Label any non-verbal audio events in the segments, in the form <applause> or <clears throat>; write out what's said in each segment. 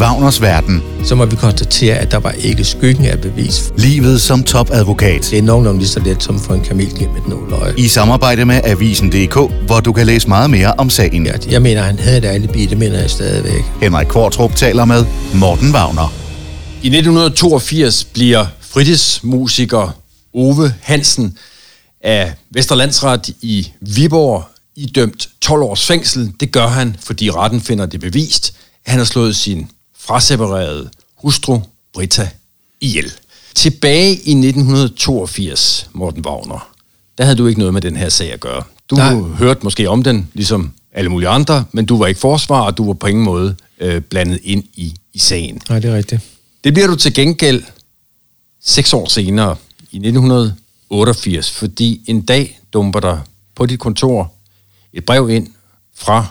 Wagners Verden. Så må vi konstatere, at der var ikke skyggen af bevis. Livet som topadvokat. Det er nogenlunde lige så let som for en kamel gennem et nåløje. I samarbejde med Avisen.dk, hvor du kan læse meget mere om sagen. Ja, jeg mener, han havde et alibi, det mener jeg stadigvæk. Henrik Kvartrup taler med Morten Wagner. I 1982 bliver fritidsmusiker Ove Hansen af Vesterlandsret i Viborg idømt 12 års fængsel. Det gør han, fordi retten finder det bevist, at han har slået sin fraseparerede hustru, Britta, ihjel. Tilbage i 1982, Morten Wagner, der havde du ikke noget med den her sag at gøre. Du Nej. hørte måske om den, ligesom alle mulige andre, men du var ikke forsvar, og du var på ingen måde øh, blandet ind i, i sagen. Nej, det er rigtigt. Det bliver du til gengæld seks år senere, i 1988, fordi en dag dumper der på dit kontor et brev ind fra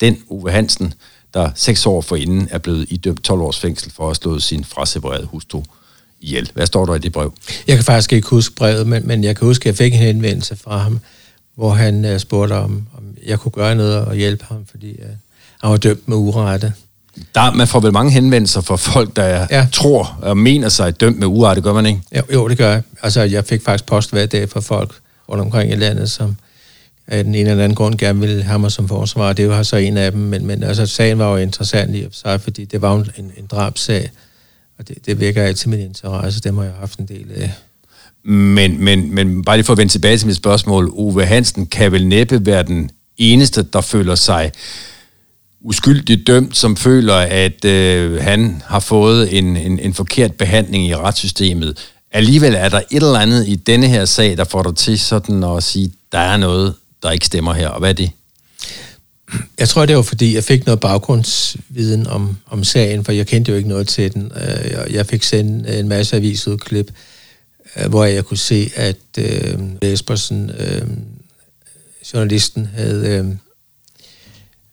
den Uwe Hansen, der seks år forinden er blevet idømt 12 års fængsel for at have slået sin fraseparerede hustru ihjel. Hvad står der i det brev? Jeg kan faktisk ikke huske brevet, men, men jeg kan huske, at jeg fik en henvendelse fra ham, hvor han uh, spurgte, om, om jeg kunne gøre noget og hjælpe ham, fordi uh, han var dømt med urette. Der, man får vel mange henvendelser fra folk, der ja. tror og mener sig dømt med urette, gør man ikke? Jo, jo, det gør jeg. Altså, jeg fik faktisk post hver dag fra folk rundt omkring i landet, som af den ene eller anden grund gerne ville have mig som forsvar. Det var så en af dem, men, men altså, sagen var jo interessant i sig, fordi det var en, en drabsag, og det, det virker altid min interesse, det må jeg haft en del af. Men, men, men bare lige for at vende tilbage til mit spørgsmål, Ove Hansen kan vel næppe være den eneste, der føler sig uskyldigt dømt, som føler, at øh, han har fået en, en, en forkert behandling i retssystemet. Alligevel er der et eller andet i denne her sag, der får dig til sådan at sige, der er noget, der ikke stemmer her, og hvad er det? Jeg tror, det var fordi, jeg fik noget baggrundsviden om, om sagen, for jeg kendte jo ikke noget til den. Øh, jeg fik sendt øh, en masse avisudklip, øh, hvor jeg kunne se, at øh, Espersen, øh, journalisten, havde, øh,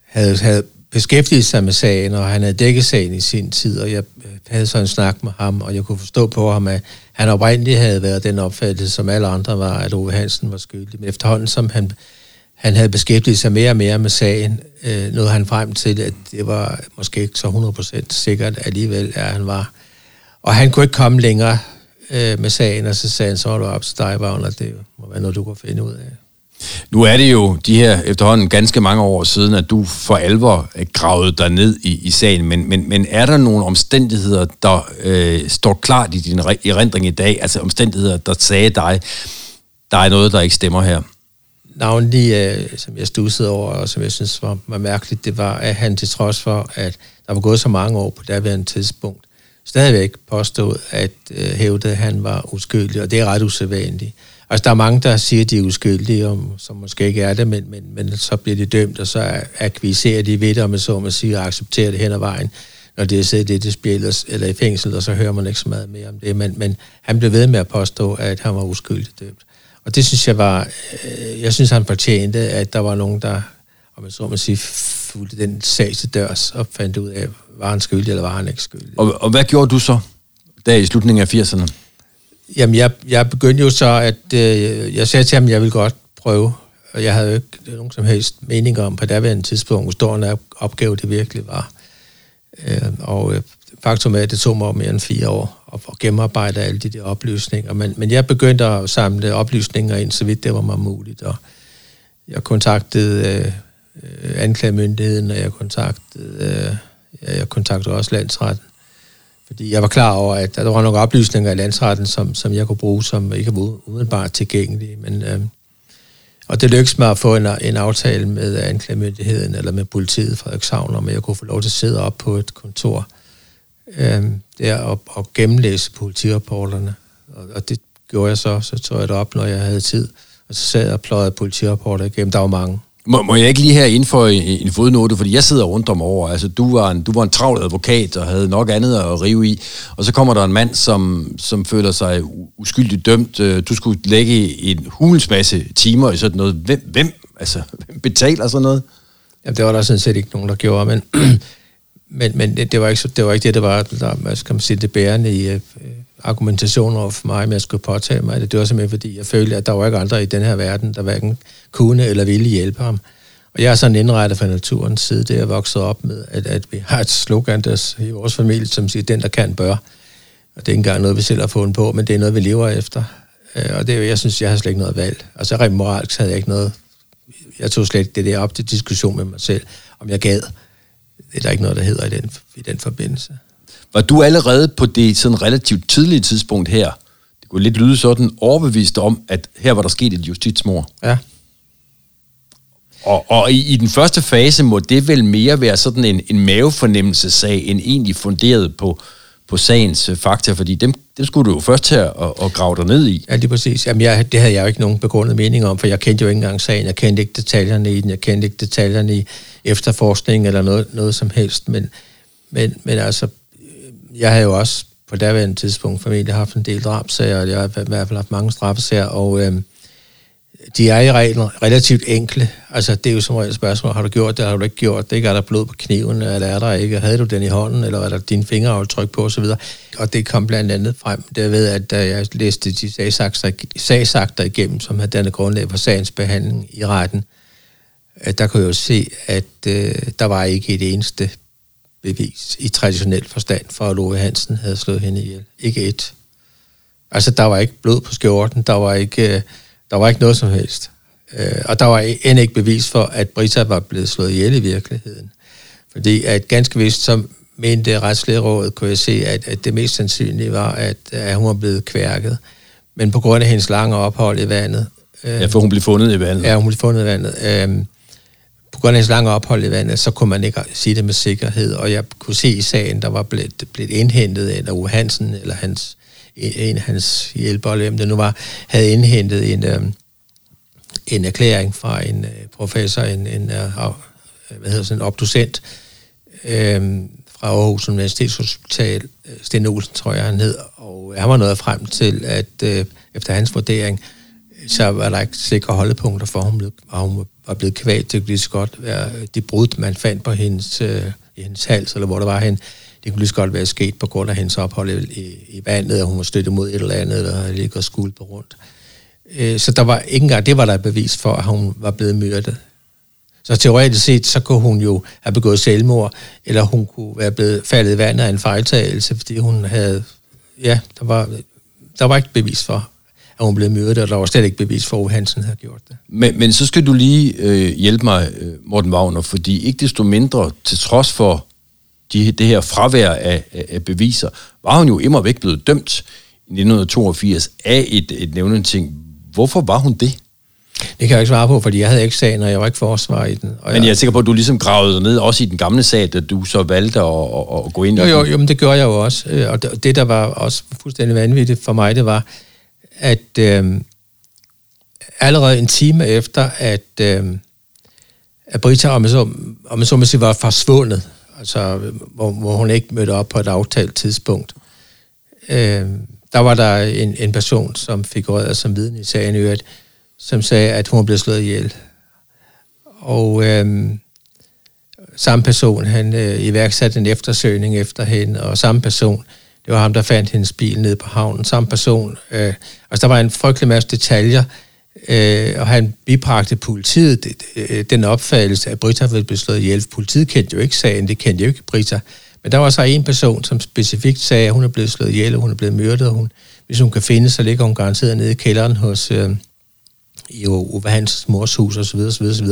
havde, havde beskæftiget sig med sagen, og han havde dækket sagen i sin tid, og jeg havde så en snak med ham, og jeg kunne forstå på ham, at han oprindeligt havde været den opfattelse, som alle andre var, at Ove Hansen var skyldig. Men efterhånden, som han, han havde beskæftiget sig mere og mere med sagen, øh, nåede han frem til, at det var måske ikke så 100% sikkert alligevel, at han var. Og han kunne ikke komme længere øh, med sagen, og så sagde han, så var du op til dig, Wagner, det må være noget, du kan finde ud af. Nu er det jo de her efterhånden ganske mange år siden, at du for alvor gravede dig ned i, i sagen, men, men, men er der nogle omstændigheder, der øh, står klart i din erindring i dag, altså omstændigheder, der sagde dig, der er noget, der ikke stemmer her? Navnlig, øh, som jeg stussede over, og som jeg synes var, var mærkeligt, det var, at han til trods for, at der var gået så mange år på daværende tidspunkt, stadigvæk påstod at øh, hævde, at han var uskyldig, og det er ret usædvanligt. Altså, der er mange, der siger, at de er uskyldige, og, som måske ikke er det, men, men, men så bliver de dømt, og så akviserer de ved det, og man så man siger, og accepterer det hen ad vejen, når de har siddet i det spil, eller i fængsel, og så hører man ikke så meget mere om det. Men, men han blev ved med at påstå, at han var uskyldig dømt. Og det synes jeg var, øh, jeg synes han fortjente, at der var nogen, der, om man så må sige, fulgte den sag til dørs og fandt ud af, var han skyldig, eller var han ikke skyldig. Og, og hvad gjorde du så, der i slutningen af 80'erne? Jamen, jeg, jeg begyndte jo så, at øh, jeg sagde til ham, at jeg ville godt prøve, og jeg havde jo ikke nogen som helst mening om på daværende tidspunkt, hvor stor en opgave det virkelig var. Øh, og øh, faktum er, at det tog mig mere end fire år at, gennemarbejde alle de der oplysninger. Men, men jeg begyndte at samle oplysninger ind, så vidt det var mig muligt. Og jeg kontaktede øh, øh anklagemyndigheden, og jeg kontaktede, øh, jeg kontaktede også landsretten. Fordi jeg var klar over, at der var nogle oplysninger i landsretten, som, som jeg kunne bruge, som ikke var udenbart tilgængelige. Men, øh, og det lykkedes mig at få en, en aftale med anklagemyndigheden eller med politiet fra Frederikshavn om, at jeg kunne få lov til at sidde op på et kontor øh, der og, og gennemlæse politirapporterne. Og, og det gjorde jeg så, så tog jeg det op, når jeg havde tid. Og så sad jeg og pløjede politirapporter igennem. Der var mange. Må, må jeg ikke lige her inden for en, en fodnote, fordi jeg sidder rundt om over. Altså, du var, en, du var en travl advokat og havde nok andet at rive i, og så kommer der en mand, som, som føler sig uskyldigt dømt. Øh, du skulle lægge en hulens masse timer i sådan noget. Hvem, hvem, altså, <laughs> hvem betaler sådan noget? Ja, det var der sådan set ikke nogen, der gjorde, men, <clears throat> men, men det, det, var ikke, det var ikke det, der var der, hvad skal man sige, det bærende i øh, argumentation over for mig, om jeg skulle påtage mig det. Det var simpelthen, fordi jeg følte, at der var ikke andre i den her verden, der hverken kunne eller ville hjælpe ham. Og jeg er sådan indrettet fra naturens side, det er vokset op med, at, at vi har et slogan der, i vores familie, som siger, den der kan bør. Og det er ikke engang noget, vi selv har fundet på, men det er noget, vi lever efter. Øh, og det, er jeg synes, jeg har slet ikke noget valg. Altså rent moralsk havde jeg ikke noget... Jeg tog slet ikke det der op til diskussion med mig selv, om jeg gad. Det er der ikke noget, der hedder i den, i den forbindelse. Var du allerede på det sådan relativt tidlige tidspunkt her, det kunne lidt lyde sådan, overbevist om, at her var der sket et justitsmord? Ja. Og, og i, i den første fase må det vel mere være sådan en, en mavefornemmelsesag, end egentlig funderet på, på sagens øh, fakta, fordi dem, dem skulle du jo først til at, at grave dig ned i. Ja, det er præcis. Jamen, jeg, det havde jeg jo ikke nogen begrundet mening om, for jeg kendte jo ikke engang sagen, jeg kendte ikke detaljerne i den, jeg kendte ikke detaljerne i efterforskning eller noget, noget som helst, men, men, men altså, jeg havde jo også på daværende tidspunkt familie haft en del drabsager, og jeg har i hvert fald haft mange straffesager, og øh, de er i reglen relativt enkle. Altså, det er jo som regel et spørgsmål, har du gjort det, har du ikke gjort det? Ikke er der blod på kniven, eller er der ikke? Havde du den i hånden, eller er der dine fingeraftryk på, osv.? Og det kom blandt andet frem, det ved, at da jeg læste de sagsakter, sagsakter igennem, som havde dannet grundlag for sagens behandling i retten, at der kunne jeg jo se, at øh, der var ikke et eneste bevis i traditionel forstand for, at Ove Hansen havde slået hende ihjel. Ikke et. Altså, der var ikke blod på skjorten, der var ikke... Øh, der var ikke noget som helst. Øh, og der var end ikke bevis for, at Brita var blevet slået ihjel i virkeligheden. Fordi at ganske vist, som mente retslægerådet, kunne jeg se, at, at det mest sandsynlige var, at, at hun var blevet kværket. Men på grund af hendes lange ophold i vandet... Øh, ja, for hun blev fundet i vandet. Ja, hun blev fundet i vandet. Øh, på grund af hans lange ophold i vandet, så kunne man ikke sige det med sikkerhed. Og jeg kunne se i sagen, der var blevet, blevet indhentet af Uwe Hansen, eller hans en af hans hjælpere, eller hvem det nu var, havde indhentet en, øh, en erklæring fra en øh, professor, en, en øh, øh, hvad hedder sådan, en obducent øh, fra Aarhus Universitetshospital, øh, Sten Olsen, tror jeg, han hed, og han var nået frem til, at øh, efter hans vurdering, så var der ikke sikre holdepunkter for, at hun, blev, at hun var blevet kvalt. Det kunne lige så godt være det brud, man fandt på hendes, øh, hendes hals, eller hvor det var hen, det kunne lige så godt være sket på grund af hendes ophold i, i vandet, og hun var støttet mod et eller andet, eller ligger og skuldt på rundt. Øh, så der var ikke engang, det var der bevis for, at hun var blevet myrdet. Så teoretisk set, så kunne hun jo have begået selvmord, eller hun kunne være blevet faldet i vandet af en fejltagelse, fordi hun havde, ja, der var, der var ikke bevis for, at hun blev myrdet, og der var slet ikke bevis for, at Hansen havde gjort det. Men, men så skal du lige øh, hjælpe mig, øh, Morten Wagner, fordi ikke desto mindre, til trods for de, det her fravær af, af, af beviser, var hun jo immer væk blevet dømt i 1982 af et, et nævnende ting. Hvorfor var hun det? Det kan jeg ikke svare på, fordi jeg havde ikke sagen, og jeg var ikke forsvar i den. Og men jeg er sikker på, at du ligesom gravede ned, også i den gamle sag, da du så valgte at, at, at gå ind jo, i Jo, jo, men det gjorde jeg jo også. Øh, og det, der var også fuldstændig vanvittigt for mig, det var, at øh, allerede en time efter, at, øh, at Brita, om jeg så, om jeg så må sige, var forsvundet, altså, hvor, hvor hun ikke mødte op på et aftalt tidspunkt. Øh, der var der en, en person, som fik som vidne i sagen øvrigt, som sagde, at hun blev slået ihjel. Og øh, samme person, han øh, iværksatte en eftersøgning efter hende, og samme person, det var ham, der fandt hendes bil nede på havnen. Samme person. Øh, altså, der var en frygtelig masse detaljer, øh, og han bibragte politiet øh, den opfattelse, at Britta ville blive slået ihjel. Politiet kendte jo ikke sagen, det kendte jo ikke Britta. Men der var så en person, som specifikt sagde, at hun er blevet slået ihjel, og hun er blevet myrdet, og hun, hvis hun kan finde, så ligger hun garanteret nede i kælderen hos øh, i Ove Hans mors hus, osv., osv., osv.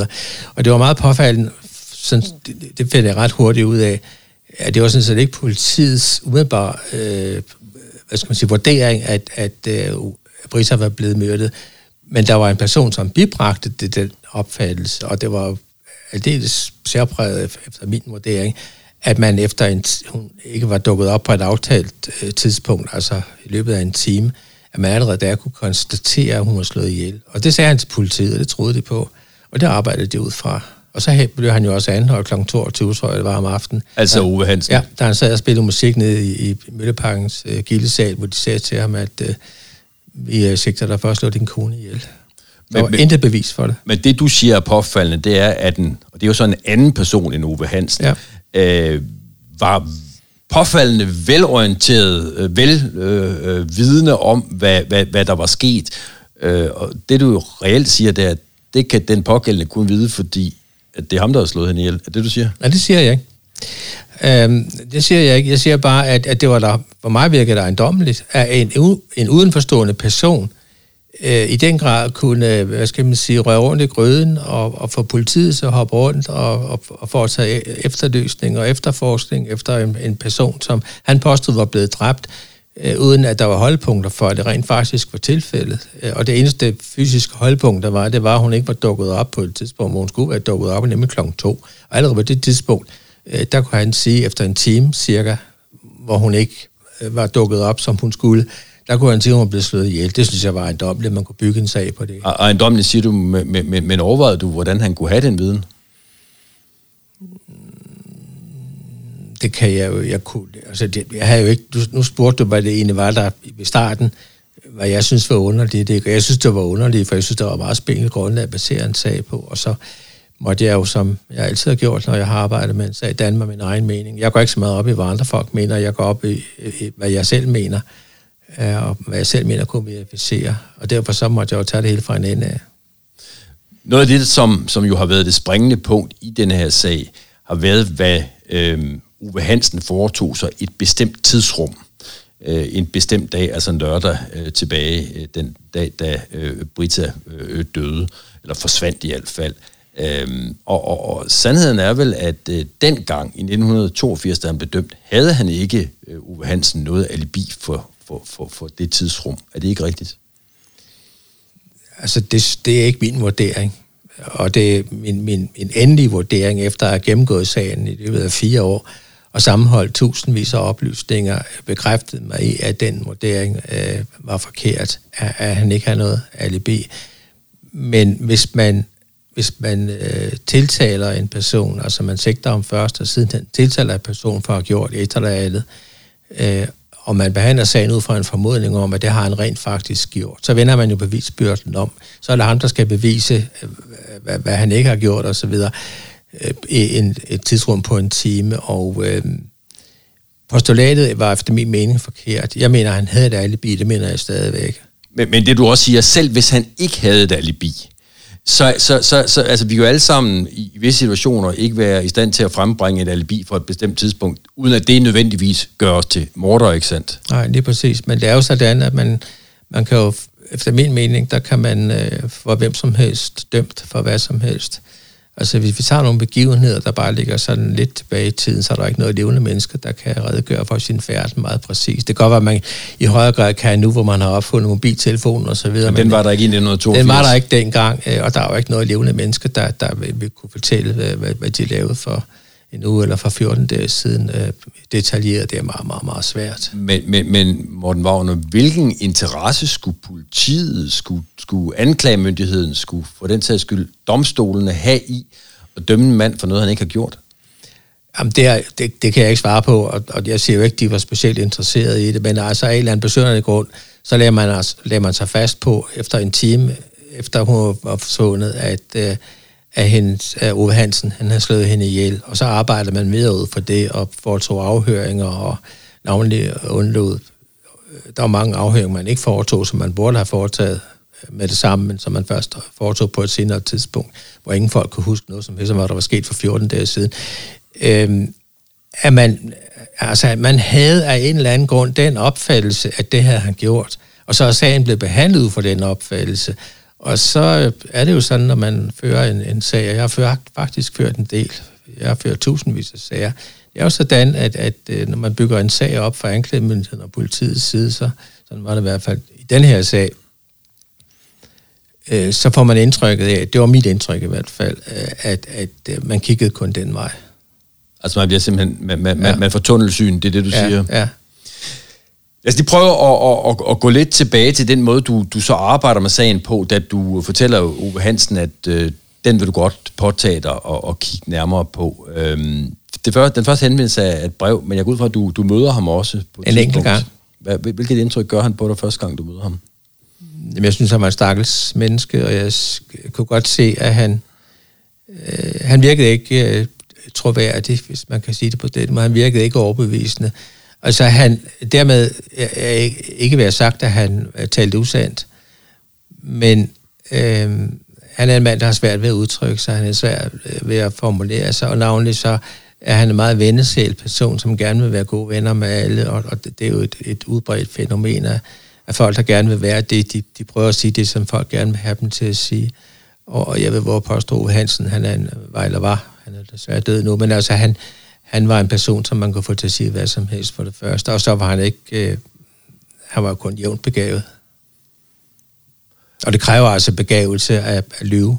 Og det var meget påfaldende, sådan, det, det fandt jeg ret hurtigt ud af, Ja, det var sådan set ikke politiets umiddelbare øh, hvad skal man sige, vurdering, at, at øh, Britta var blevet myrdet. Men der var en person, som bibragte det, den opfattelse, og det var aldeles særpræget efter min vurdering, at man efter en, hun ikke var dukket op på et aftalt øh, tidspunkt, altså i løbet af en time, at man allerede der kunne konstatere, at hun var slået ihjel. Og det sagde han til politiet, og det troede de på. Og det arbejdede de ud fra. Og så blev han jo også anholdt kl. 22, tror jeg, det var om aftenen. Altså Uwe Hansen? Ja, da han sad og spillede musik nede i, i Mølleparkens øh, gildesal, hvor de sagde til ham, at øh, vi øh, sigter dig for at slå din kone ihjel. Der var men, intet bevis for det. Men det, du siger er påfaldende, det er, at den, og det er jo så en anden person end Ove Hansen, ja. øh, var påfaldende velorienteret, øh, vel øh, øh, vidne om, hvad, hvad, hvad der var sket. Øh, og det, du jo reelt siger, det er, at det kan den pågældende kun vide, fordi at det er ham, der har slået hende ihjel. Er det, du siger? Nej, det siger jeg ikke. Øhm, det siger jeg ikke. Jeg siger bare, at, at det var der, for mig virkede der ejendommeligt, at en, en udenforstående person øh, i den grad kunne, øh, hvad skal man sige, røre rundt i grøden og, og få politiet til at hoppe rundt og, og, og foretage e-, efterløsning og efterforskning efter en, en person, som han påstod var blevet dræbt, øh, uden at der var holdpunkter for, at det rent faktisk var tilfældet. Øh, og det eneste fysiske holdpunkt, der var, det var, at hun ikke var dukket op på et tidspunkt, hvor hun skulle være dukket op, nemlig klokken to. Og allerede på det tidspunkt, øh, der kunne han sige, efter en time cirka, hvor hun ikke øh, var dukket op, som hun skulle, der kunne han sige, at hun blev slået ihjel. Det synes jeg var ejendommeligt, at man kunne bygge en sag på det. Og ejendommeligt siger du, men, men, men overvejede du, hvordan han kunne have den viden? Det kan jeg jo, jeg kunne, altså det, jeg havde jo ikke, du, nu spurgte du, hvad det egentlig var der i starten, hvad jeg synes var underligt. Det, jeg synes, det var underligt, for jeg synes, det var meget spændende grundlag at basere en sag på, og så måtte jeg jo, som jeg altid har gjort, når jeg har arbejdet med en sag, danne mig min egen mening. Jeg går ikke så meget op i, hvad andre folk mener, jeg går op i, i hvad jeg selv mener øh, og hvad jeg selv mener kunne verificere. Og derfor så måtte jeg jo tage det hele fra en ende af. Noget af det, som, som jo har været det springende punkt i denne her sag, har været, hvad øh, Uwe Hansen foretog sig et bestemt tidsrum. Øh, en bestemt dag, altså en lørdag øh, tilbage, øh, den dag, da øh, Brita øh, døde, eller forsvandt i hvert fald. Øhm, og, og, og sandheden er vel, at øh, dengang i 1982, da han blev dømt, havde han ikke øh, Uwe Hansen noget alibi for, for, for, for det tidsrum. Er det ikke rigtigt? Altså, det, det er ikke min vurdering. Og det er min, min, min endelige vurdering, efter at have gennemgået sagen i løbet af fire år, og sammenholdt tusindvis af oplysninger, bekræftede mig i, at den vurdering øh, var forkert, at, at han ikke har noget alibi. Men hvis man, hvis man øh, tiltaler en person, altså man sigter om først, og siden den tiltaler en person for at have gjort et eller andet, øh, og man behandler sagen ud fra en formodning om, at det har han rent faktisk gjort, så vender man jo bevisbyrden om. Så er det ham, der skal bevise, øh, hvad, hvad han ikke har gjort osv. I en, et tidsrum på en time, og øh, postulatet var efter min mening forkert. Jeg mener, han havde et alibi, det mener jeg stadigvæk. Men, men det du også siger, selv hvis han ikke havde et alibi, så, så, så, så altså, vi kan jo alle sammen i visse situationer ikke være i stand til at frembringe et alibi for et bestemt tidspunkt, uden at det nødvendigvis gør os til morder, ikke sandt? Nej, lige præcis. Men det er jo sådan, at man, man kan jo, efter min mening, der kan man øh, få hvem som helst dømt for hvad som helst. Altså hvis vi tager nogle begivenheder, der bare ligger sådan lidt tilbage i tiden, så er der ikke noget levende menneske, der kan redegøre for sin færd meget præcis. Det kan godt være, at man i højere grad kan nu, hvor man har opfundet mobiltelefoner og så videre. Men den var der ikke i 1982? Den var der ikke dengang, øh, og der er jo ikke noget levende menneske, der, der vil kunne fortælle, hvad, hvad de lavede for, en uge eller for 14 dage siden øh, detaljeret. Det er meget, meget, meget svært. Men, men, men Morten Wagner, hvilken interesse skulle politiet, skulle, skulle anklagemyndigheden, skulle for den sags skyld domstolene have i at dømme en mand for noget, han ikke har gjort? Jamen, det, er, det, det kan jeg ikke svare på, og, og jeg siger jo ikke, at de var specielt interesserede i det, men altså af en eller anden besøgende grund, så lader man, altså, man sig fast på, efter en time, efter hun var forsvundet, at, øh, af, hendes, af Ove Hansen. Han havde slået hende ihjel, og så arbejdede man videre ud for det, og foretog afhøringer, og navnlig undlod. Øh, der var mange afhøringer, man ikke foretog, som man burde have foretaget øh, med det samme, men som man først foretog på et senere tidspunkt, hvor ingen folk kunne huske noget som helst, hvad der var sket for 14 dage siden. Øhm, at man, altså, man havde af en eller anden grund den opfattelse, at det havde han gjort, og så er sagen blevet behandlet ud for den opfattelse, og så er det jo sådan, når man fører en, en sag, og jeg har faktisk ført en del, jeg har ført tusindvis af sager, det er jo sådan, at, at øh, når man bygger en sag op fra anklagemyndigheden og politiets side, så sådan var det i hvert fald i den her sag, øh, så får man indtrykket af, det var mit indtryk i hvert fald, øh, at, at man kiggede kun den vej. Altså man bliver simpelthen, man, man, ja. man får tunnelsyn, det er det, du ja, siger? Ja, Jeg skal lige prøve at, at, at, at gå lidt tilbage til den måde, du, du så arbejder med sagen på, da du fortæller Ove Hansen, at øh, den vil du godt påtage dig og, og kigge nærmere på. Øhm, det første, den første henvendelse er et brev, men jeg går ud fra, at du, du møder ham også. På en enkelt gang. Hvad, hvilket indtryk gør han på dig første gang, du møder ham? Jamen, jeg synes, han var en stakkels menneske, og jeg kunne godt se, at han, øh, han virkede ikke øh, troværdig, hvis man kan sige det på den måde. Han virkede ikke overbevisende. Altså han, dermed er ikke være sagt, at han talte usandt, men øh, han er en mand, der har svært ved at udtrykke sig, han er svært øh, ved at formulere sig, og navnlig så er han en meget vennesæl person, som gerne vil være gode venner med alle, og, og det, det er jo et, et udbredt fænomen af, af folk, der gerne vil være det. De, de prøver at sige det, som folk gerne vil have dem til at sige. Og, og jeg ved, hvor påstår Hansen, han er en, var eller var, han er desværre død nu, men altså han, han var en person, som man kunne få til at sige hvad som helst for det første, og så var han ikke, øh, han var kun jævnt begavet. Og det kræver altså begavelse af, at lyve.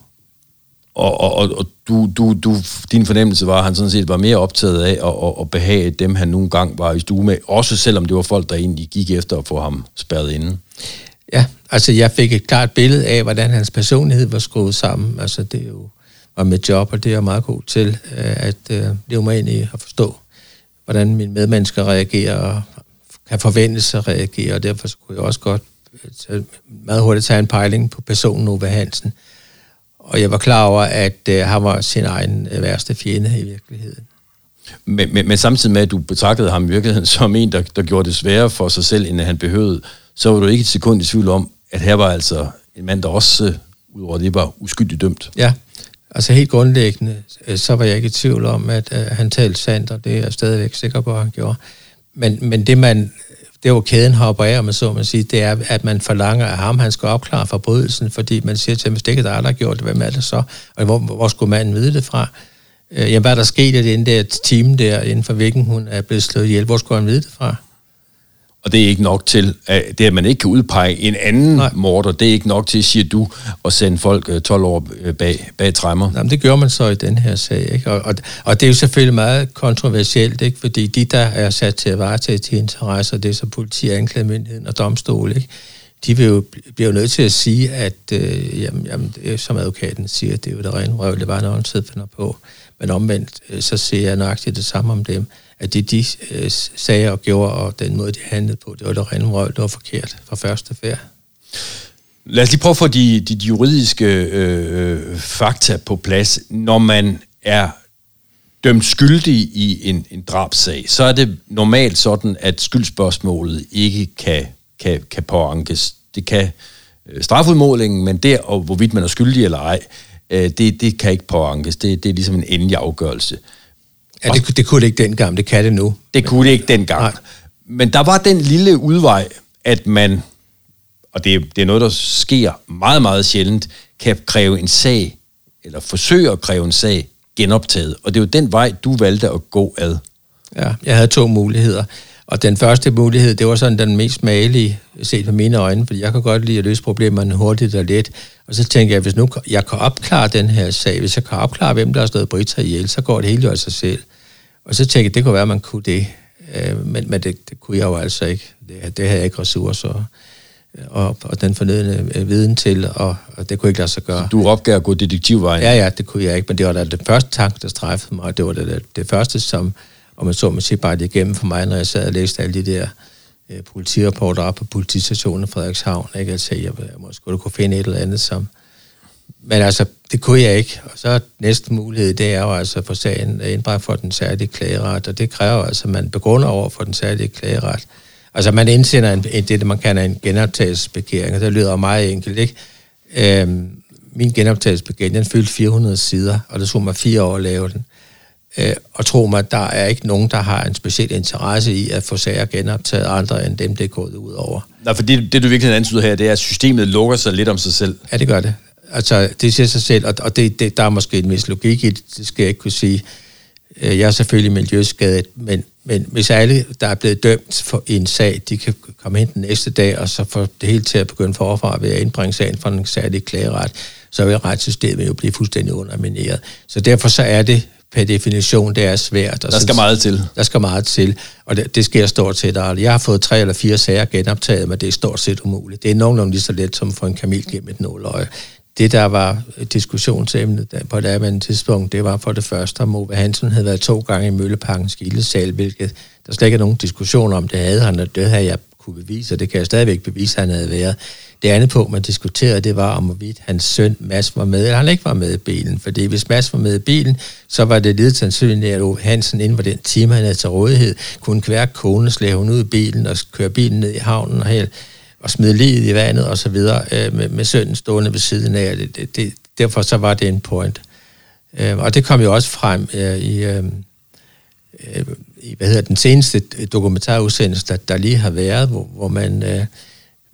Og, og, og, og du, du, du, din fornemmelse var, at han sådan set var mere optaget af at, at, at behage dem, han nogle gange var i stue med, også selvom det var folk, der egentlig gik efter at få ham spærret inde. Ja, altså jeg fik et klart billede af, hvordan hans personlighed var skruet sammen. Altså det er jo var mit job, og det er jeg meget god til, øh, at uh, leve mig ind i at forstå, hvordan mine medmennesker reagerer, og kan forventes at reagere, og derfor så kunne jeg også godt øh, meget hurtigt tage en pejling på personen Ove Hansen. Og jeg var klar over, at uh, han var sin egen værste fjende i virkeligheden. Men, men, men samtidig med, at du betragtede ham i virkeligheden <laughs> som en, der, der gjorde det sværere for sig selv, end han behøvede, så var du ikke et sekund i tvivl om, at her var altså en mand, der også, uh, udover det, var uskyldigt dømt. Ja, altså helt grundlæggende, øh, så var jeg ikke i tvivl om, at øh, han talte sandt, og det er jeg stadigvæk sikker på, at han gjorde. Men, men det man det var kæden har opereret med, så man sige, det er, at man forlanger af ham, han skal opklare forbrydelsen, fordi man siger til ham, hvis det ikke er dig, der har gjort det, hvem er det så? Og hvor, hvor skulle manden vide det fra? Øh, jamen, hvad er der sket i den der time der, inden for hvilken hun er blevet slået ihjel? Hvor skulle han vide det fra? Og det er ikke nok til, at det at man ikke kan udpege en anden Nej. morder, det er ikke nok til, siger du, at sende folk 12 øh, år øh, bag, bag træmmer. Jamen, det gør man så i den her sag, ikke? Og, og, og det er jo selvfølgelig meget kontroversielt, ikke? Fordi de, der er sat til at varetage de interesser, det er så politi, anklagemyndigheden og domstol, ikke? De vil jo, bliver jo nødt til at sige, at øh, jamen, jamen, det som advokaten siger, det er jo det rene røv, det var noget, han finder på. Men omvendt, øh, så ser jeg nøjagtigt det samme om dem at det de øh, sager og gjorde, og den måde, de handlede på, det var det rent røv, det var forkert fra første færd. Lad os lige prøve at få de, de, de juridiske øh, øh fakta på plads. Når man er dømt skyldig i en, en drabsag, så er det normalt sådan, at skyldspørgsmålet ikke kan, kan, kan påankes. Det kan øh, strafudmålingen, men der, og hvorvidt man er skyldig eller ej, øh, det, det kan ikke påankes. Det, det er ligesom en endelig afgørelse. Ja, det, det kunne det ikke dengang, det kan det nu. Det kunne det ikke dengang. Nej. Men der var den lille udvej, at man, og det, det er noget, der sker meget, meget sjældent, kan kræve en sag, eller forsøge at kræve en sag genoptaget. Og det er jo den vej, du valgte at gå ad. Ja, jeg havde to muligheder. Og den første mulighed, det var sådan den mest malige, set med mine øjne, fordi jeg kan godt lide at løse problemerne hurtigt og let. Og så tænker jeg, hvis nu jeg kan opklare den her sag, hvis jeg kan opklare, hvem der har stået Brita ihjel, så går det hele jo af sig selv. Og så tænkte jeg, det kunne være, at man kunne det. Øh, men men det, det kunne jeg jo altså ikke. Det, det havde jeg ikke ressourcer og, og den fornødende øh, viden til, og, og det kunne ikke lade sig gøre. Så du opgav at gå detektivvejen? Ja, ja, det kunne jeg ikke, men det var da det første tanke, der strejfede mig, og det var det, det, det første, som, og man så man sige bare det igennem for mig, når jeg sad og læste alle de der øh, politirapporter op på politistationen i Frederikshavn, ikke? Altså, jeg, jeg måske kunne finde et eller andet, som, men altså, det kunne jeg ikke. Og så næste mulighed, det er jo altså at få sagen indbragt for den særlige klageret, og det kræver altså, at man begrunder over for den særlige klageret. Altså, man indsender en, en, det, man kalder en genoptagelsesbegæring, og det lyder meget enkelt, ikke? Øhm, min genoptagelsesbegæring, den fyldte 400 sider, og det tog mig fire år at lave den. Øh, og tro mig, der er ikke nogen, der har en speciel interesse i at få sager genoptaget andre end dem, det er gået ud over. Nej, for det, det du virkelig antyder her, det er, at systemet lukker sig lidt om sig selv. Ja, det gør det. Altså, det siger sig selv, og, og det, det, der er måske en vis logik i det, det skal jeg ikke kunne sige. Øh, jeg er selvfølgelig miljøskadet, men, men hvis alle, der er blevet dømt for en sag, de kan komme hen den næste dag, og så få det hele til at begynde forfra ved at indbringe sagen for en særlig klageret, så vil retssystemet jo blive fuldstændig undermineret. Så derfor så er det per definition, det er svært. Og der skal meget til. Der skal meget til, og det, det sker stort set aldrig. Jeg har fået tre eller fire sager genoptaget, men det er stort set umuligt. Det er nogenlunde lige så let som få en kamel gennem et nåløje det, der var diskussionsemnet på det andet tidspunkt, det var for det første, om Ove Hansen havde været to gange i Mølleparkens gildesal, hvilket der slet ikke er nogen diskussion om, det havde han, og det havde jeg kunne bevise, og det kan jeg stadigvæk bevise, at han havde været. Det andet punkt, man diskuterede, det var om, hvorvidt hans søn Mads var med, eller han ikke var med i bilen. Fordi hvis Mads var med i bilen, så var det lidt sandsynligt, at Ove Hansen inden for den time, han havde til rådighed, kunne kvære kone, slæve hun ud i bilen og køre bilen ned i havnen og helt og smide livet i vandet og så videre, øh, med, med sønnen stående ved siden af. Det, det, det, derfor så var det en point. Øh, og det kom jo også frem øh, i, øh, øh, i, hvad hedder den seneste dokumentarudsendelse, der, der lige har været, hvor, hvor man øh,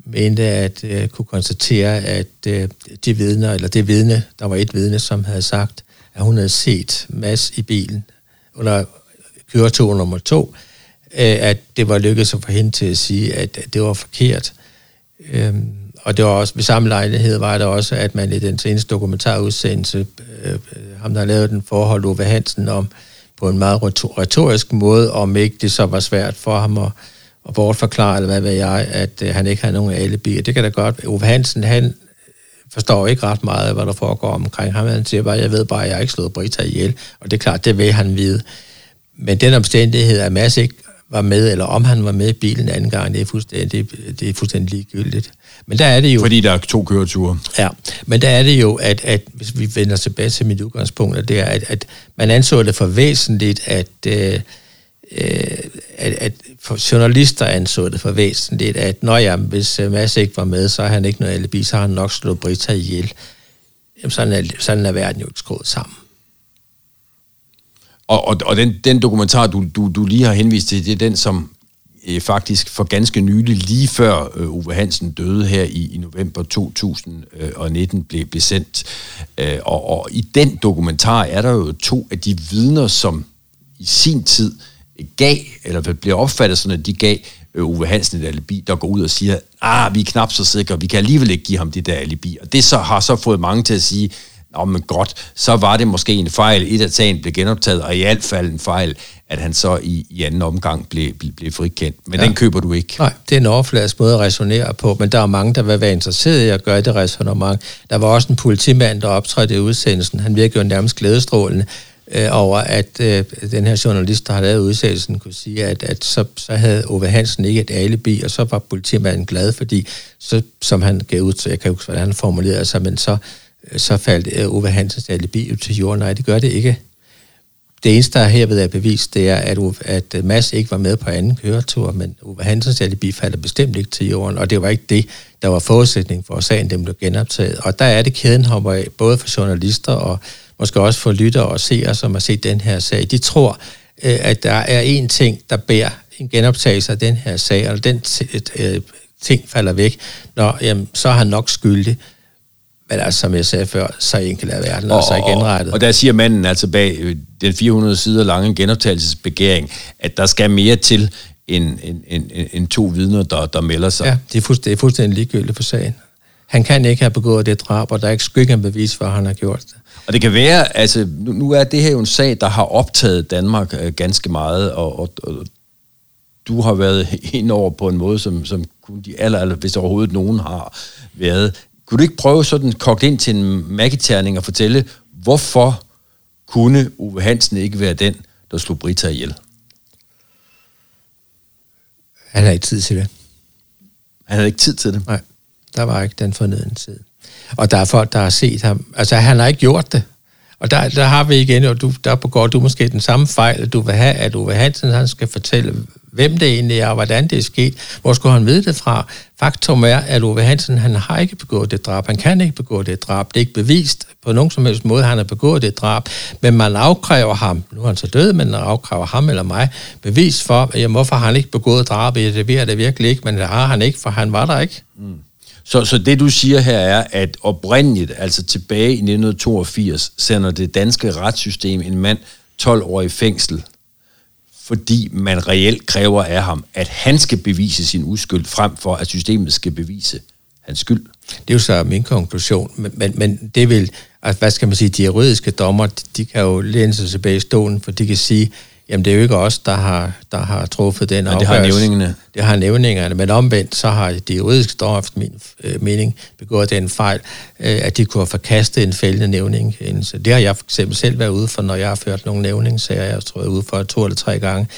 mente at øh, kunne konstatere, at øh, de vidner, eller det vidne, der var et vidne, som havde sagt, at hun havde set Mads i bilen under køretog nummer to, øh, at det var lykkedes at få hende til at sige, at det var forkert. Øh, og det var også, ved samme lejlighed var det også, at man i den seneste dokumentarudsendelse, øh, øh ham der lavede den forhold Ove Hansen om, på en meget retorisk måde, om ikke det så var svært for ham at, at bortforklare, eller hvad ved jeg, at øh, han ikke havde nogen alibi. Det kan da godt. Ove Hansen, han forstår ikke ret meget, hvad der foregår omkring ham. Han siger bare, jeg ved bare, at jeg har ikke slået Brita ihjel. Og det er klart, det vil han vide. Men den omstændighed, at Mads ikke var med, eller om han var med i bilen anden gang, det er fuldstændig, det er fuldstændig ligegyldigt. Men der er det jo... Fordi der er to køreture. Ja, men der er det jo, at, at hvis vi vender tilbage til mit udgangspunkt, at det er, at, at man anså det for væsentligt, at, øh, at, at for journalister anså det for væsentligt, at når jeg, hvis øh, Mads ikke var med, så har han ikke noget alibi, så har han nok slået Brita ihjel. Jamen, sådan er, sådan er verden jo ikke skruet sammen. Og, og, og den, den dokumentar, du, du, du lige har henvist til, det er den, som øh, faktisk for ganske nylig, lige før øh, Uwe Hansen døde her i, i november 2019, blev, blev sendt. Øh, og, og i den dokumentar er der jo to af de vidner, som i sin tid gav, eller blev opfattet sådan, at de gav øh, Uwe Hansen et alibi, der går ud og siger, ah, vi er knap så sikre, vi kan alligevel ikke give ham det der alibi. Og det så har så fået mange til at sige, Nå, men godt, så var det måske en fejl, et af sagen blev genoptaget, og i alt fald en fejl, at han så i, i anden omgang blev, blev, blev frikendt. Men ja. den køber du ikke. Nej, det er en overfladisk måde at resonere på, men der er mange, der vil være interesseret i at gøre det resonemang. Der var også en politimand, der optrådte i udsendelsen. Han virkede jo nærmest glædestrålende øh, over, at øh, den her journalist, der har lavet udsendelsen, kunne sige, at, at så, så havde Ove Hansen ikke et alibi, og så var politimanden glad, fordi, så, som han gav ud til, jeg kan huske, hvordan han formulerede sig, men så så faldt øh, Ove Hansens alibi til jorden. Nej, det gør det ikke. Det eneste, der herved er bevist, det er, at, Ove, at øh, Mads ikke var med på anden køretur, men Ove Hansens alibi falder bestemt ikke til jorden, og det var ikke det, der var forudsætning for, at sagen den blev genoptaget. Og der er det kæden hopper af, både for journalister og måske også for lyttere og seere, som har set den her sag. De tror, øh, at der er en ting, der bærer en genoptagelse af den her sag, og den ting falder væk, Nå, jamen, så er han nok skyldig. Men altså, som jeg sagde før, så enkelt er verden, og, og så er genrettet. Og der siger manden altså bag øh, den 400 sider lange genoptagelsesbegæring, at der skal mere til end, end, end, end to vidner, der, der melder sig. Ja, det er, fuldstændig, det er fuldstændig ligegyldigt for sagen. Han kan ikke have begået det drab, og der er ikke skygge en bevis for, at han har gjort det. Og det kan være, altså nu, nu er det her jo en sag, der har optaget Danmark øh, ganske meget, og, og, og du har været <laughs> ind over på en måde, som, som kun de aller, aller, hvis overhovedet nogen har været. Kunne du ikke prøve sådan kogt ind til en magiterning og fortælle, hvorfor kunne Uwe Hansen ikke være den, der slog Brita ihjel? Han havde ikke tid til det. Han havde ikke tid til det? Nej, der var ikke den fornødende tid. Og der er folk, der har set ham. Altså, han har ikke gjort det. Og der, der har vi igen, og du, der begår du måske den samme fejl, at du vil have, at Uwe Hansen han skal fortælle, hvem det egentlig er, og hvordan det er sket. Hvor skulle han vide det fra? Faktum er, at Ove Hansen, han har ikke begået det drab. Han kan ikke begå det drab. Det er ikke bevist på nogen som helst måde, at han har begået det drab. Men man afkræver ham, nu er han så død, men man afkræver ham eller mig, bevis for, jamen, hvorfor har han ikke begået drab. Det ved det virkelig ikke, men det har han ikke, for han var der ikke. Mm. Så, så det du siger her er, at oprindeligt, altså tilbage i 1982, sender det danske retssystem en mand 12 år i fængsel fordi man reelt kræver af ham, at han skal bevise sin uskyld, frem for at systemet skal bevise hans skyld. Det er jo så min konklusion, men, men, men det vil, altså, hvad skal man sige, de juridiske dommer, de kan jo læne sig tilbage i stolen, for de kan sige, Jamen, det er jo ikke os, der har, der har truffet den afgørelse. det har nævningerne. Det har nævningerne, men omvendt, så har de juridiske dommer, efter min øh, mening, begået den fejl, øh, at de kunne have forkastet en fældende nævning. Så det har jeg for eksempel selv været ude for, når jeg har ført nogle nævningssager, jeg tror, jeg ude for to eller tre gange,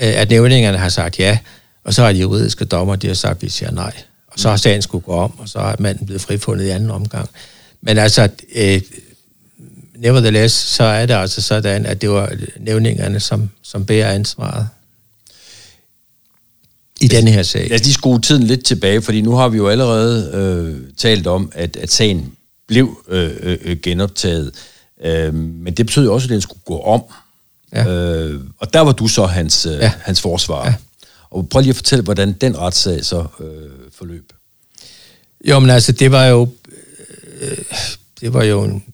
øh, at nævningerne har sagt ja, og så har de juridiske dommer, de har sagt, at vi siger nej. Og så har sagen skulle gå om, og så er manden blevet frifundet i anden omgang. Men altså, øh, nevertheless, så er det altså sådan, at det var nævningerne, som, som bærer ansvaret i denne her sag. Lad os lige skrue tiden lidt tilbage, fordi nu har vi jo allerede øh, talt om, at, at sagen blev øh, øh, genoptaget. Øh, men det betød jo også, at den skulle gå om. Ja. Øh, og der var du så hans, øh, ja. hans forsvar. Ja. Og prøv lige at fortælle, hvordan den retssag så øh, forløb. Jo, men altså, det var jo, øh, det var jo en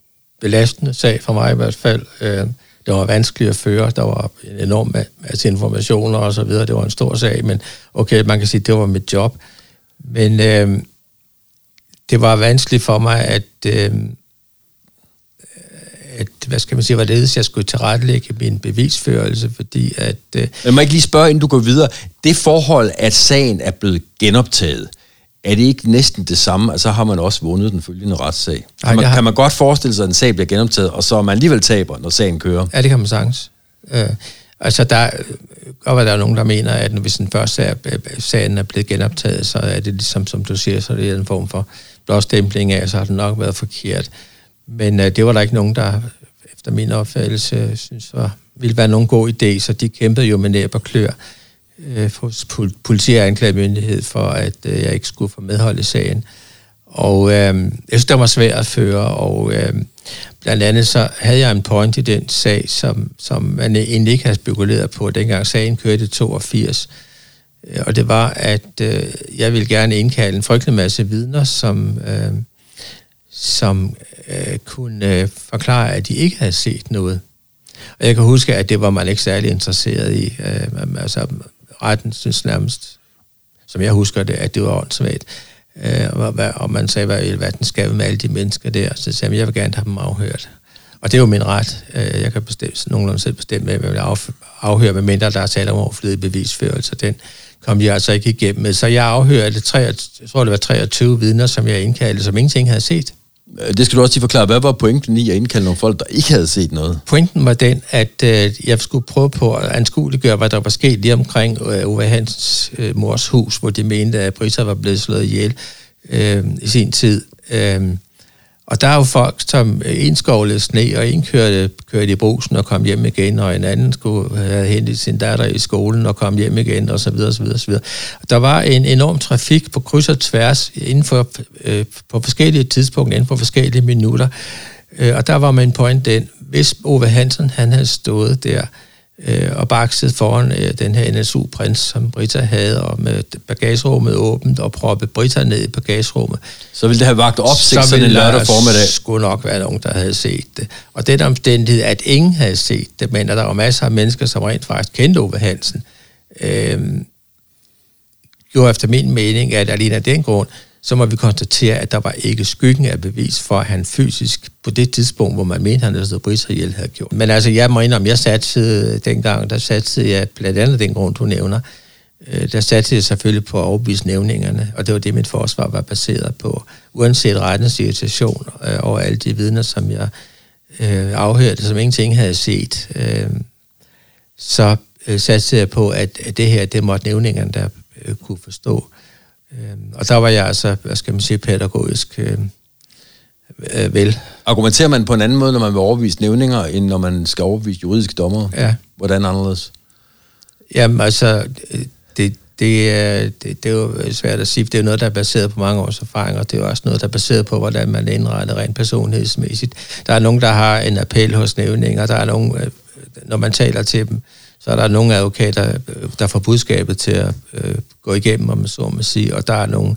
belastende sag for mig i hvert fald. Øh, det var vanskeligt at føre, der var en enorm masse informationer og så videre, det var en stor sag, men okay, man kan sige, det var mit job. Men øh, det var vanskeligt for mig, at, øh, at hvad skal man sige, hvorledes jeg skulle tilrettelægge min bevisførelse, fordi at... Øh, jeg må ikke lige spørge, inden du går videre. Det forhold, at sagen er blevet genoptaget, er det ikke næsten det samme, og så har man også vundet den følgende retssag? Kan, man, har... kan man godt forestille sig, at en sag bliver genoptaget, og så man alligevel taber, når sagen kører? Ja, det kan man sagtens. Øh, altså, der, godt være, der er nogen, der mener, at hvis den første sag, sagen er blevet genoptaget, så er det ligesom, som du siger, så er det en form for blåstempling af, så har den nok været forkert. Men øh, det var der ikke nogen, der efter min opfattelse synes var, ville være nogen god idé, så de kæmpede jo med næb og klør øh, hos politi og anklagemyndighed for, at øh, jeg ikke skulle få medhold i sagen. Og øh, jeg synes, det var svært at føre, og øh, blandt andet så havde jeg en point i den sag, som, som man egentlig ikke havde spekuleret på, dengang sagen kørte i 82. Øh, og det var, at øh, jeg ville gerne indkalde en frygtelig masse vidner, som, øh, som øh, kunne øh, forklare, at de ikke havde set noget. Og jeg kan huske, at det var man ikke særlig interesseret i. Øh, altså, retten synes nærmest, som jeg husker det, at det var åndssvagt. Øh, og, og man sagde, hvad, i den skal med alle de mennesker der. Så sagde jeg, jeg vil gerne have dem afhørt. Og det er jo min ret. Øh, jeg kan bestemme, nogenlunde selv bestemme, hvem jeg vil afhøre, med mindre der er tale om overflødig bevisførelse. Den kom jeg altså ikke igennem med. Så jeg afhørte, tre, jeg tror det var 23 vidner, som jeg indkaldte, som ingenting havde set. Øh, det skal du også lige forklare. Hvad var pointen i at indkalde nogle folk, der ikke havde set noget? Pointen var den, at øh, jeg skulle prøve på at anskueliggøre, hvad der var sket lige omkring øh, Ove Hansens øh, mors hus, hvor de mente, at Brita var blevet slået ihjel øh, i sin tid. Øh, og der er jo folk, som en skovlede sne, og en kørte, kørte i brusen og kom hjem igen, og en anden skulle have hentet sin datter i skolen og kom hjem igen, og så videre, så videre, så videre. Der var en enorm trafik på kryds og tværs inden for, øh, på forskellige tidspunkter, inden for forskellige minutter. Øh, og der var min point den, hvis Ove Hansen han havde stået der, øh, og bakset foran øh, den her NSU-prins, som Brita havde, og med bagagerummet åbent, og proppet Brita ned i bagagerummet. Så ville det have vagt opsigt så en lørdag formiddag? Så skulle nok være nogen, der havde set det. Og den omstændighed, at ingen havde set det, men at der var masser af mennesker, som rent faktisk kendte Ove Hansen, øh, gjorde efter min mening, at alene af den grund, så må vi konstatere, at der var ikke skyggen af bevis for, at han fysisk på det tidspunkt, hvor man mente, han havde stået Brice ihjel, havde gjort. Men altså, jeg må indrømme, jeg satte dengang, der satte jeg blandt andet den grund, du nævner, øh, der satte jeg selvfølgelig på at overbevise nævningerne, og det var det, mit forsvar var baseret på. Uanset rettens irritation øh, over alle de vidner, som jeg øh, afhørte, som ingenting havde set, så satte jeg på, at, det her, det måtte nævningerne der kunne forstå. Øh, og der var jeg altså, hvad skal man sige, pædagogisk øh, øh, vel. Argumenterer man på en anden måde, når man vil overbevise nævninger, end når man skal overbevise juridiske dommer? Ja. Hvordan anderledes? Jamen altså, det, det, er, det, det er jo svært at sige, det er noget, der er baseret på mange års erfaringer, det er jo også noget, der er baseret på, hvordan man indretter rent personlighedsmæssigt. Der er nogen, der har en appel hos nævninger, der er nogen, øh, når man taler til dem, så er der nogle advokater, der får budskabet til at øh, gå igennem, om man så må sige, og der er nogle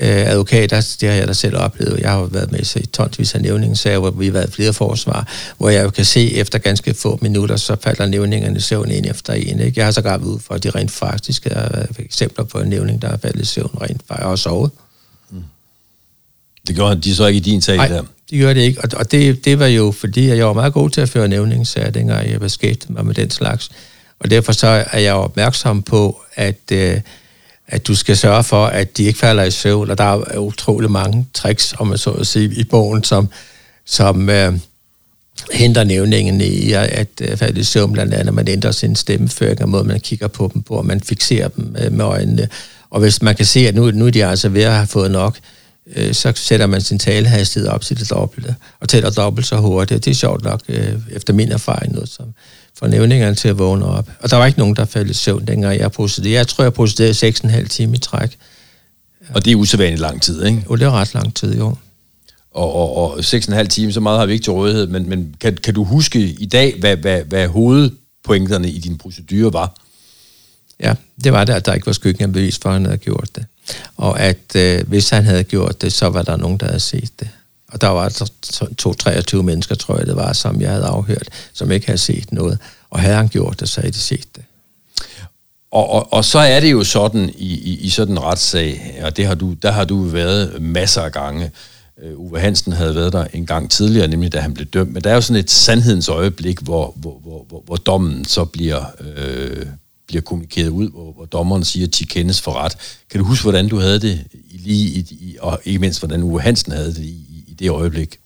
øh, advokater, det har jeg da selv oplevet, jeg har været med i tonsvis af nævningssager, hvor vi har været flere forsvar, hvor jeg jo kan se, efter ganske få minutter, så falder nævningerne søvn en efter en. Ikke? Jeg har så gravet ud for, at de rent faktisk er eksempler på en nævning, der er faldet i søvn rent faktisk og sovet. Mm. Det gør de så ikke i din sag Nej, der? Det gør det ikke, og, og det, det var jo fordi, at jeg var meget god til at føre nævningssager, dengang jeg beskæftigede mig med den slags. Og derfor så er jeg opmærksom på, at, øh, at du skal sørge for, at de ikke falder i søvn, og der er utrolig mange tricks, om man så at sige, i bogen, som, som øh, henter nævningen i at, at øh, falde i søvn, blandt andet, man ændrer sin stemmeføring, og måde man kigger på dem på, og man fixerer dem øh, med øjnene. Og hvis man kan se, at nu, nu er de altså ved at have fået nok, øh, så sætter man sin talehastighed op til det dobbelte, og tæller dobbelt så hurtigt. Det er sjovt nok, øh, efter min erfaring, noget, som, for nævningerne til at vågne op. Og der var ikke nogen, der faldt i søvn, dengang jeg procederede. Jeg tror, jeg procederede 6,5 timer i træk. Og det er usædvanligt lang tid, ikke? Jo, det er ret lang tid, jo. og, og, og 6,5 timer, så meget har vi ikke til rådighed, men, men kan, kan du huske i dag, hvad, hvad, hvad hovedpointerne i din procedure var? Ja, det var det, at der ikke var skyggen af bevis for, at han havde gjort det. Og at øh, hvis han havde gjort det, så var der nogen, der havde set det. Og der var altså to 23 mennesker, tror jeg det var, som jeg havde afhørt, som ikke havde set noget. Og havde han gjort det, så havde de set det. Og, og, og så er det jo sådan i, i, i sådan en retssag, og det har du, der har du været masser af gange. Øh, Uwe Hansen havde været der en gang tidligere, nemlig da han blev dømt. Men der er jo sådan et sandhedens øjeblik, hvor, hvor, hvor, hvor, hvor dommen så bliver, øh, bliver kommunikeret ud, hvor, hvor dommeren siger, at de kendes for ret. Kan du huske, hvordan du havde det lige i, i, og ikke mindst, hvordan Uwe Hansen havde det i, i det øjeblik?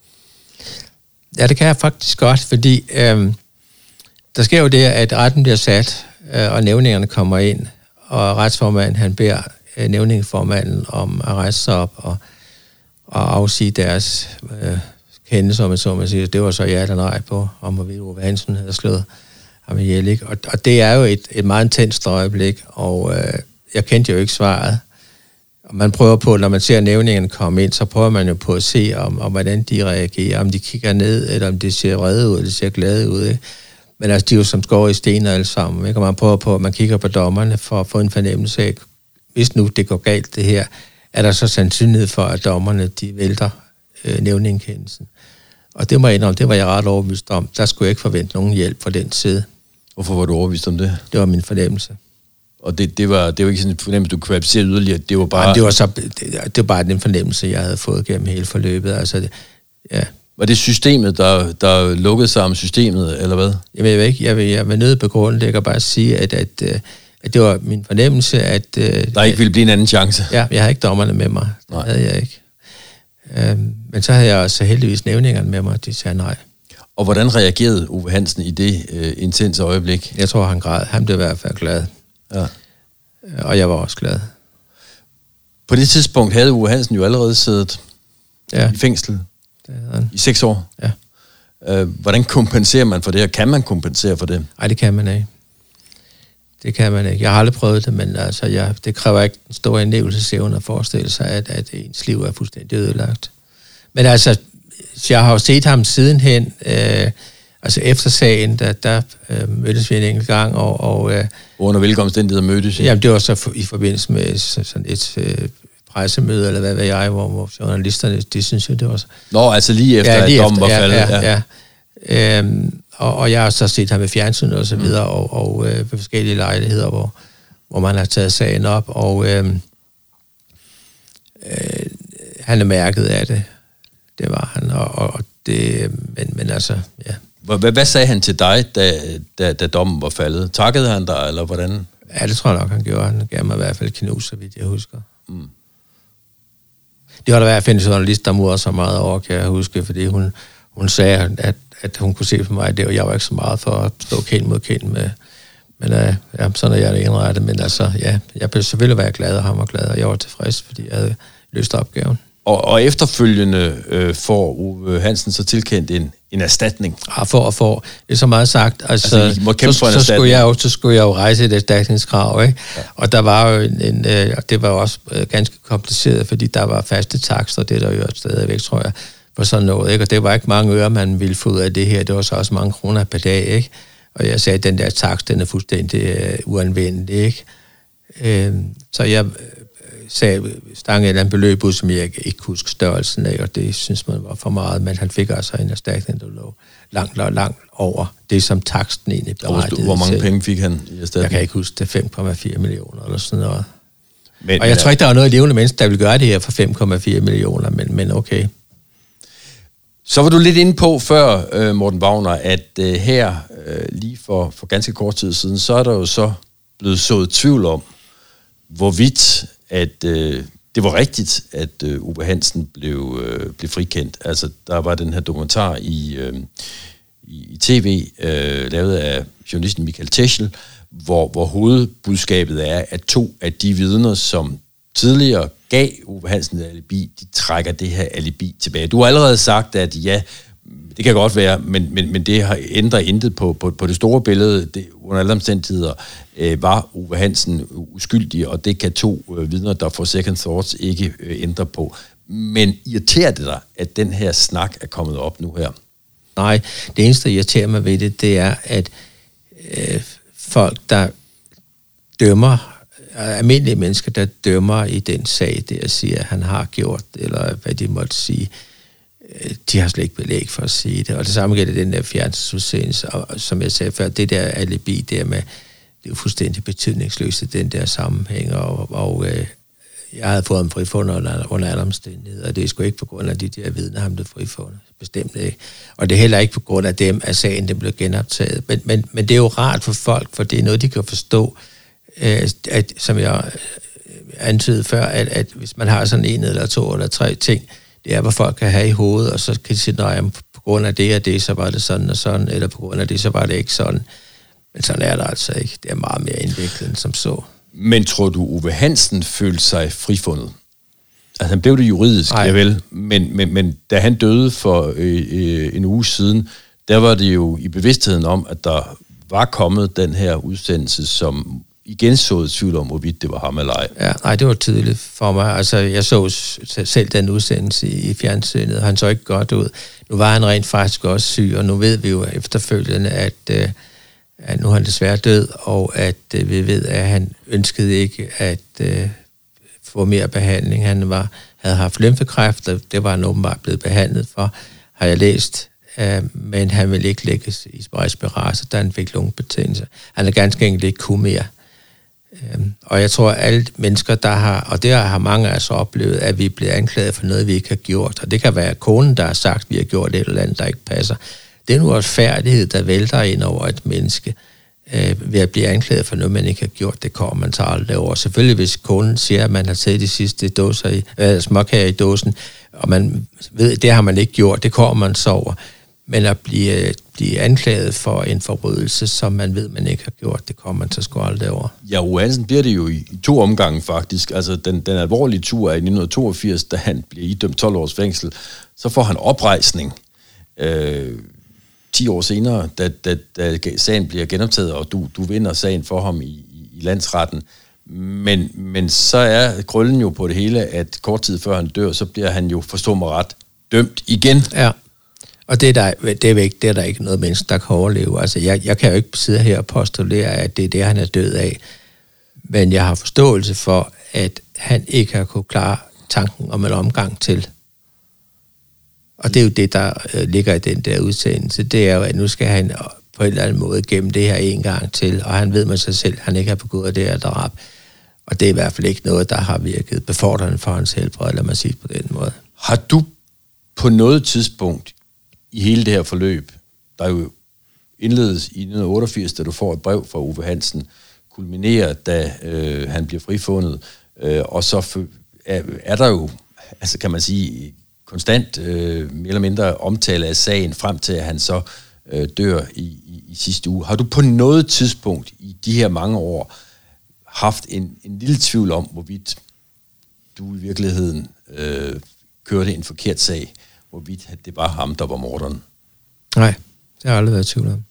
Ja, det kan jeg faktisk godt, fordi øh, der sker jo det, at retten bliver sat, øh, og nævningerne kommer ind, og retsformanden han beder øh, nævningeformanden om at rejse sig op og, og afsige deres øh, kendelse, om man så man siger. Det var så ja eller nej på, om hvorvidt Ove Hansen havde slået ham ihjel. Ikke? Og, og det er jo et, et meget intenst øjeblik, og øh, jeg kendte jo ikke svaret. Og man prøver på, når man ser nævningen komme ind, så prøver man jo på at se, om, om hvordan de reagerer, om de kigger ned, eller om de ser redde ud, eller de ser glade ud. Ikke? Men altså, de er jo som skår i sten alle sammen. Ikke? Og man prøver på, at man kigger på dommerne for at få en fornemmelse af, hvis nu det går galt det her, er der så sandsynlighed for, at dommerne de vælter øh, nævningenkendelsen. Og det må jeg indrømme, det var jeg ret overbevist om. Der skulle jeg ikke forvente nogen hjælp fra den side. Hvorfor var du overbevist om det? Det var min fornemmelse. Og det, det, var, det var ikke sådan en fornemmelse, du kvalificerede yderligere. Det var bare... Jamen, det, var så, det, det var bare den fornemmelse, jeg havde fået gennem hele forløbet. Altså, det, ja. Var det systemet, der, der lukkede sig om systemet, eller hvad? Jamen, jeg ved ikke. Jeg vil, jeg vil nødt på grunden, det kan bare sige, at, at, øh, at det var min fornemmelse, at... Øh, der ikke ville blive en anden chance? Ja, jeg havde ikke dommerne med mig. Det nej. havde jeg ikke. Øhm, men så havde jeg også heldigvis nævningerne med mig, de sagde nej. Og hvordan reagerede Uwe Hansen i det øh, intense øjeblik? Jeg tror, han græd. Han blev i hvert fald glad. Ja. Og jeg var også glad. På det tidspunkt havde Uwe Hansen jo allerede siddet ja. i fængsel det han. i seks år. Ja. Øh, hvordan kompenserer man for det, og kan man kompensere for det? Nej, det kan man ikke. Det kan man ikke. Jeg har aldrig prøvet det, men altså, jeg, det kræver ikke en stor indlevelsesevne at forestille sig, at, at ens liv er fuldstændig ødelagt. Men altså, jeg har jo set ham sidenhen, øh, altså efter sagen, der, der øh, mødtes vi en enkelt gang, og... og øh, Under hvilke omstændigheder mødtes I? Jamen, det var så for, i forbindelse med sådan et øh, pressemøde, eller hvad ved jeg, hvor, hvor journalisterne, de synes jo, det var så... Nå, altså lige efter, ja, lige at dommen var faldet. Ja, ja, ja. Øhm, og, og jeg har så set ham i fjernsyn og så videre, mm. og, og øh, ved forskellige lejligheder, hvor, hvor man har taget sagen op, og øh, øh, han er mærket af det. Det var han, og, og det, men, men altså, ja. Hvad, hvad sagde han til dig, da, da, da dommen var faldet? Takkede han dig, eller hvordan? Ja, det tror jeg nok, han gjorde. Han gav mig i hvert fald knus, så vidt jeg husker. Mm. Det var der i hvert fald en journalist, der murede så meget over, kan jeg huske, fordi hun, hun sagde, at, at hun kunne se på mig, det, og jeg var ikke så meget for at stå kendt mod kendt med, men uh, ja, sådan er jeg det indrettet. Men altså, ja, jeg blev selvfølgelig være glad, og ham var glad, og jeg var tilfreds, fordi jeg havde løst opgaven. Og, og efterfølgende øh, får Uwe Hansen så tilkendt en, en erstatning. Ja, for og for. Det er så meget sagt. Altså, altså må så, så, skulle jeg jo, så skulle jeg jo rejse et erstatningskrav, ikke? Ja. Og der var jo en, en øh, det var også øh, ganske kompliceret, fordi der var faste takster, det der jo stadigvæk, tror jeg, for sådan noget, ikke? Og det var ikke mange øre, man ville få ud af det her. Det var så også mange kroner per dag, ikke? Og jeg sagde, at den der takst, den er fuldstændig øh, uanvendelig, ikke? Øh, så jeg stang et eller andet beløb ud, som jeg ikke kunne huske størrelsen af, og det synes man var for meget, men han fik altså en erstatning, der lå langt, langt, langt over det, som taksten egentlig berettigede Hvor mange penge fik han i erstatning? Jeg kan ikke huske det, 5,4 millioner eller sådan noget. Men, og jeg tror ikke, der er noget levende menneske, der vil gøre det her for 5,4 millioner, men, men okay. Så var du lidt inde på før, øh, Morten Wagner, at øh, her øh, lige for, for ganske kort tid siden, så er der jo så blevet sået tvivl om, hvorvidt at øh, det var rigtigt, at øh, Uwe Hansen blev, øh, blev frikendt. Altså, der var den her dokumentar i, øh, i, i tv, øh, lavet af journalisten Michael Teschel, hvor, hvor hovedbudskabet er, at to af de vidner, som tidligere gav Uwe Hansen et alibi, de trækker det her alibi tilbage. Du har allerede sagt, at ja, det kan godt være, men, men, men det har ændret intet på, på, på det store billede. Det, under alle omstændigheder øh, var Uwe Hansen uskyldig, og det kan to øh, vidner, der får second thoughts, ikke øh, ændre på. Men irriterer det dig, at den her snak er kommet op nu her? Nej, det eneste, der irriterer mig ved det, det er, at øh, folk, der dømmer, øh, almindelige mennesker, der dømmer i den sag, det at sige, at han har gjort, eller hvad de måtte sige, øh, Øh, de har slet ikke belæg for at sige det. Og det samme gælder den der fjernsynsudsendelse, og som jeg sagde før, det der alibi der med, det er fuldstændig betydningsløst i den der sammenhæng, og, og øh, jeg havde fået ham frifundet under, under alle omstændigheder, og det er sgu ikke på grund af de der vidner, ham blev frifundet. Bestemt ikke. Og det er heller ikke på grund af dem, at sagen den blev genoptaget. Men, men, men det er jo rart for folk, for det er noget, de kan forstå, øh, at, som jeg øh, antydede før, at, at hvis man har sådan en eller to eller tre ting, det er, hvad folk kan have i hovedet, og så kan de sige, at på grund af det og det, så var det sådan og sådan, eller på grund af det, så var det ikke sådan. Men sådan er det altså ikke. Det er meget mere indviklet end som så. Men tror du, Uwe Hansen følte sig frifundet? Altså han blev det juridisk, ja vel, men, men, men da han døde for øh, øh, en uge siden, der var det jo i bevidstheden om, at der var kommet den her udsendelse, som igen så tvivl om, hvorvidt det var ham eller ej. Ja, nej, det var tydeligt for mig. Altså, jeg så selv den udsendelse i fjernsynet, han så ikke godt ud. Nu var han rent faktisk også syg, og nu ved vi jo efterfølgende, at, øh, at nu er han desværre død, og at øh, vi ved, at han ønskede ikke at øh, få mere behandling. Han var, havde haft lymfekræft, og det var han åbenbart blevet behandlet for, har jeg læst. Øh, men han ville ikke lægges i respirator, da han fik lungebetændelse. Han er ganske enkelt ikke kunne mere. Øh, og jeg tror, at alle mennesker, der har, og det har mange af os oplevet, at vi bliver anklaget for noget, vi ikke har gjort. Og det kan være konen, der har sagt, at vi har gjort et eller andet, der ikke passer. Det er en uretfærdighed, der vælter ind over et menneske øh, ved at blive anklaget for noget, man ikke har gjort, det kommer man så aldrig over. Selvfølgelig, hvis konen siger, at man har taget de sidste dåser i, øh, småkager i dåsen, og man ved, det har man ikke gjort, det kommer man så over. Men at blive, blive anklaget for en forbrydelse, som man ved, man ikke har gjort, det kommer man så sgu aldrig over. Ja, Ue Hansen bliver det jo i, i to omgange faktisk. Altså den, den alvorlige tur er i 1982, da han bliver idømt 12 års fængsel. Så får han oprejsning. Øh, 10 år senere, da, da, da sagen bliver genoptaget, og du, du vinder sagen for ham i, i, i landsretten. Men, men så er grøllen jo på det hele, at kort tid før han dør, så bliver han jo, forstå mig ret, dømt igen. Ja, og det er, der, det, er ikke, det er der ikke noget menneske, der kan overleve. Altså, jeg, jeg kan jo ikke sidde her og postulere, at det er det, han er død af. Men jeg har forståelse for, at han ikke har kunne klare tanken om en omgang til. Og det er jo det, der øh, ligger i den der udsendelse. Det er jo, at nu skal han øh, på en eller anden måde gennem det her en gang til, og han ved med sig selv, at han ikke har begået det her drab. Og det er i hvert fald ikke noget, der har virket befordrende for hans helbred, lad mig sige på den måde. Har du på noget tidspunkt i hele det her forløb, der jo indledes i 1988, da du får et brev fra Uwe Hansen, kulminerer, da øh, han bliver frifundet, øh, og så er, er der jo, altså kan man sige, konstant øh, mere eller mindre omtale af sagen, frem til at han så øh, dør i, i, i sidste uge. Har du på noget tidspunkt i de her mange år haft en, en lille tvivl om, hvorvidt du i virkeligheden øh, kørte en forkert sag, hvorvidt det var ham, der var morderen? Nej, det har aldrig været tvivl om.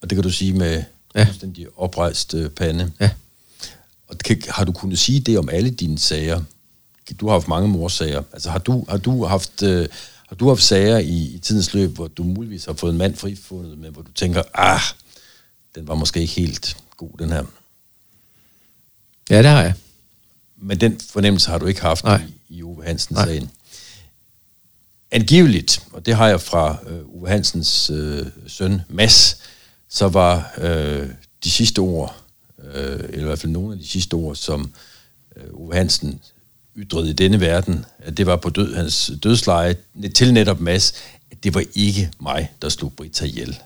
Og det kan du sige med ja. de oprejst øh, pande? Ja. Og kan, har du kunnet sige det om alle dine sager? du har haft mange morsager. Altså har du, har du haft... Øh, har du haft sager i, i tidens løb, hvor du muligvis har fået en mand frifundet, men hvor du tænker, ah, den var måske ikke helt god, den her? Ja, det har jeg. Men den fornemmelse har du ikke haft Nej. i, i Uwe Hansen-sagen. Angiveligt, og det har jeg fra øh, Uwe Hansens øh, søn Mads, så var øh, de sidste ord, øh, eller i hvert fald nogle af de sidste ord, som øh, Uwe Hansen ytrede i denne verden, at det var på død, hans dødsleje, til netop Mads, at det var ikke mig, der slog Britta ihjel.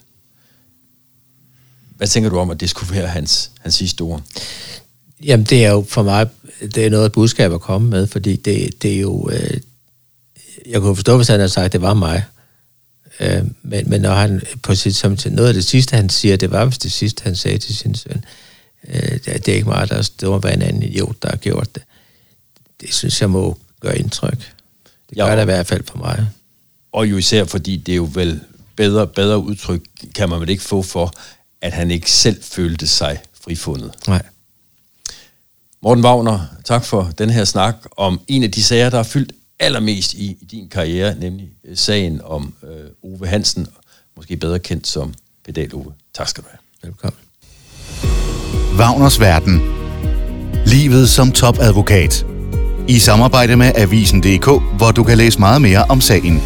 Hvad tænker du om, at det skulle være hans, hans sidste ord? Jamen, det er jo for mig, det er noget af budskab at komme med, fordi det, det er jo, øh, jeg kunne forstå, hvis han havde sagt, at det var mig. Øh, men, men når han på sit, som til noget af det sidste, han siger, det var vist det sidste, han sagde til sin søn, øh, det, det er ikke mig, der, må være en anden idiot, der har gjort det det synes jeg må gøre indtryk. Det gør ja, det i hvert fald for mig. Og jo især fordi det er jo vel bedre, bedre udtryk, kan man vel ikke få for, at han ikke selv følte sig frifundet. Nej. Morten Wagner, tak for den her snak om en af de sager, der har fyldt allermest i, i din karriere, nemlig øh, sagen om øh, Ove Hansen, måske bedre kendt som Pedal Ove. Tak skal du have. Velkommen. Wagners Verden. Livet som topadvokat. I samarbejde med Avisen.dk, hvor du kan læse meget mere om sagen.